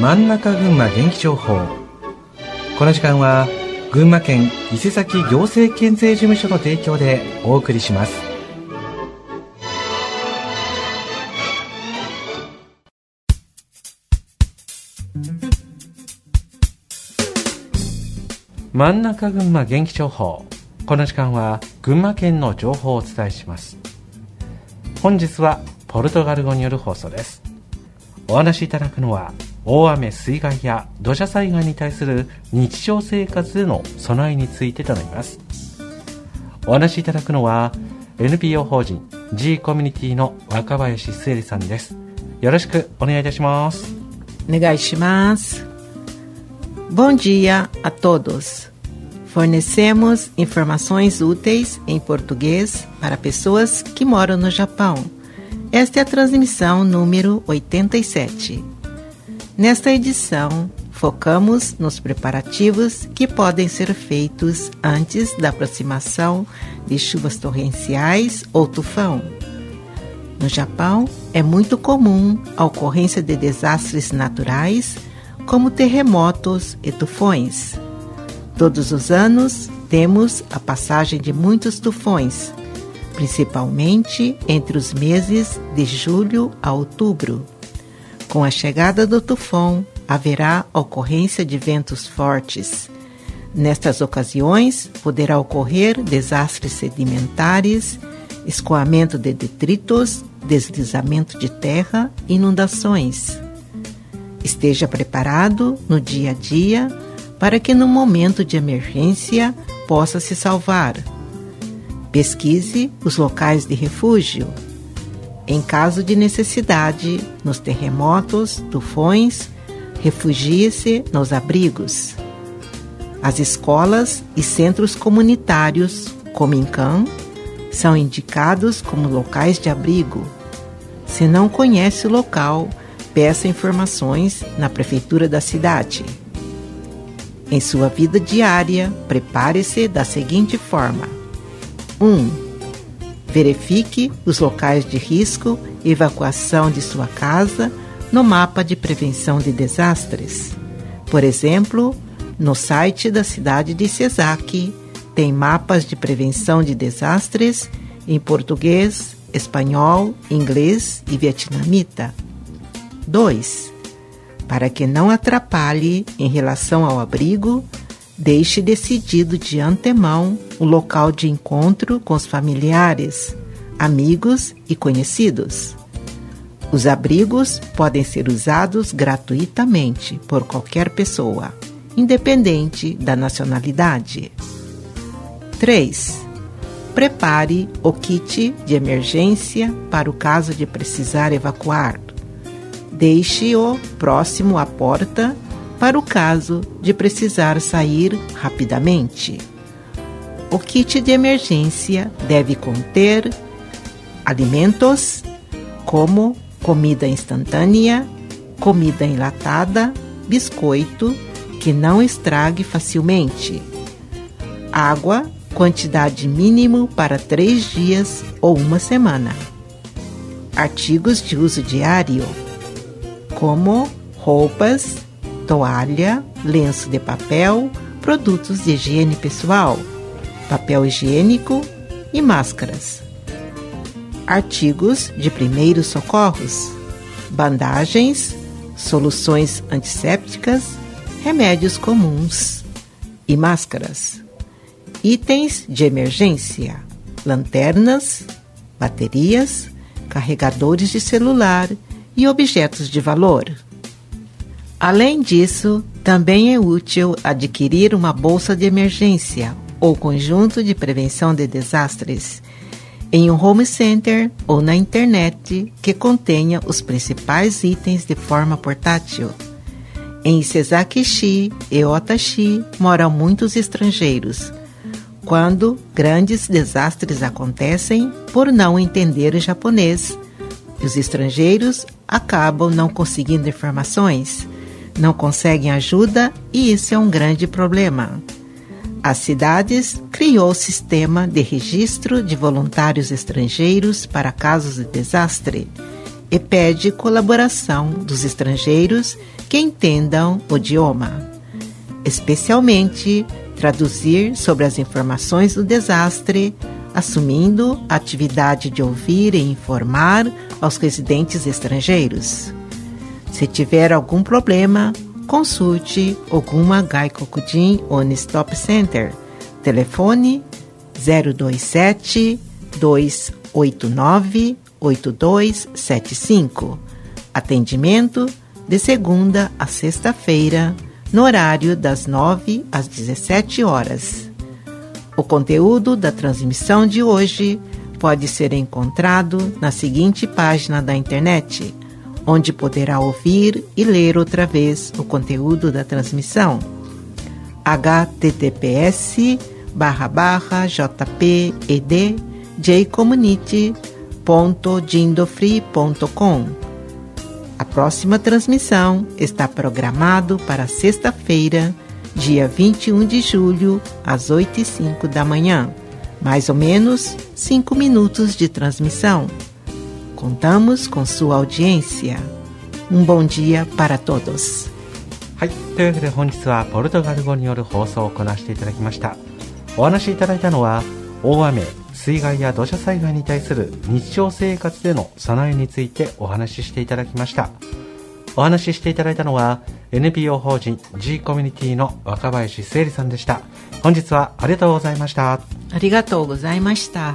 真ん中群馬元気情報。この時間は群馬県伊勢崎行政県税事務所の提供でお送りします。真ん中群馬元気情報。この時間は群馬県の情報をお伝えします。本日はポルトガル語による放送です。お話しいただくのは大雨水害や土砂災害に対する日常生活での備えについてとなりますお話しいただくのは NPO 法人 G コミュニティの若林すえりさんですよろしくお願いいたしますお願いします Bom dia a todos. Fornecemos informações úteis em português para pessoas que moram no Japão. Esta é a transmissão número 87. Nesta edição, focamos nos preparativos que podem ser feitos antes da aproximação de chuvas torrenciais ou tufão. No Japão, é muito comum a ocorrência de desastres naturais, como terremotos e tufões. Todos os anos temos a passagem de muitos tufões, principalmente entre os meses de julho a outubro. Com a chegada do tufão, haverá ocorrência de ventos fortes. Nestas ocasiões, poderá ocorrer desastres sedimentares, escoamento de detritos, deslizamento de terra, inundações. Esteja preparado no dia a dia para que no momento de emergência possa se salvar. Pesquise os locais de refúgio. Em caso de necessidade, nos terremotos, tufões, refugie-se nos abrigos. As escolas e centros comunitários, como Incan, são indicados como locais de abrigo. Se não conhece o local, peça informações na prefeitura da cidade. Em sua vida diária, prepare-se da seguinte forma: 1. Um, verifique os locais de risco e evacuação de sua casa no mapa de prevenção de desastres. Por exemplo, no site da cidade de Cesaki tem mapas de prevenção de desastres em português, espanhol, inglês e vietnamita. 2. Para que não atrapalhe em relação ao abrigo, deixe decidido de antemão o local de encontro com os familiares, amigos e conhecidos. Os abrigos podem ser usados gratuitamente por qualquer pessoa, independente da nacionalidade. 3. Prepare o kit de emergência para o caso de precisar evacuar. Deixe-o próximo à porta para o caso de precisar sair rapidamente. O kit de emergência deve conter alimentos como comida instantânea, comida enlatada, biscoito que não estrague facilmente, água, quantidade mínimo para três dias ou uma semana, artigos de uso diário como roupas, toalha, lenço de papel, produtos de higiene pessoal, papel higiênico e máscaras. Artigos de primeiros socorros, bandagens, soluções antissépticas, remédios comuns e máscaras. Itens de emergência: lanternas, baterias, carregadores de celular e objetos de valor. Além disso, também é útil adquirir uma bolsa de emergência ou conjunto de prevenção de desastres em um home center ou na internet que contenha os principais itens de forma portátil. Em Sezakishi e Otashi moram muitos estrangeiros. Quando grandes desastres acontecem por não entender japonês, os estrangeiros acabam não conseguindo informações, não conseguem ajuda e isso é um grande problema. As cidades criou o sistema de registro de voluntários estrangeiros para casos de desastre e pede colaboração dos estrangeiros que entendam o idioma, especialmente traduzir sobre as informações do desastre, assumindo a atividade de ouvir e informar aos residentes estrangeiros. Se tiver algum problema, consulte Oguma Gaikokujin One Stop Center. Telefone 027 289 8275. Atendimento de segunda a sexta-feira, no horário das 9 às 17 horas. O conteúdo da transmissão de hoje pode ser encontrado na seguinte página da internet, onde poderá ouvir e ler outra vez o conteúdo da transmissão. https barra barra jped jcommunity.dindofree.com A próxima transmissão está programado para sexta-feira, dia 21 de julho, às 8 e 5 da manhã. Mais ou menos 5 minutos de transmissão. Contamos com sua audiência. Um bom dia para todos. はい。というわけで本日はポルトガル語による放送をこなしていただきました。お話しいただいたのは、大雨、水害や土砂災害に対する日常生活での備えについてお話ししていただきました。お話ししていただいたのは、NPO 法人 G コミュニティの若林聖里さんでした。本日はありがとうございました。ありがとうございました。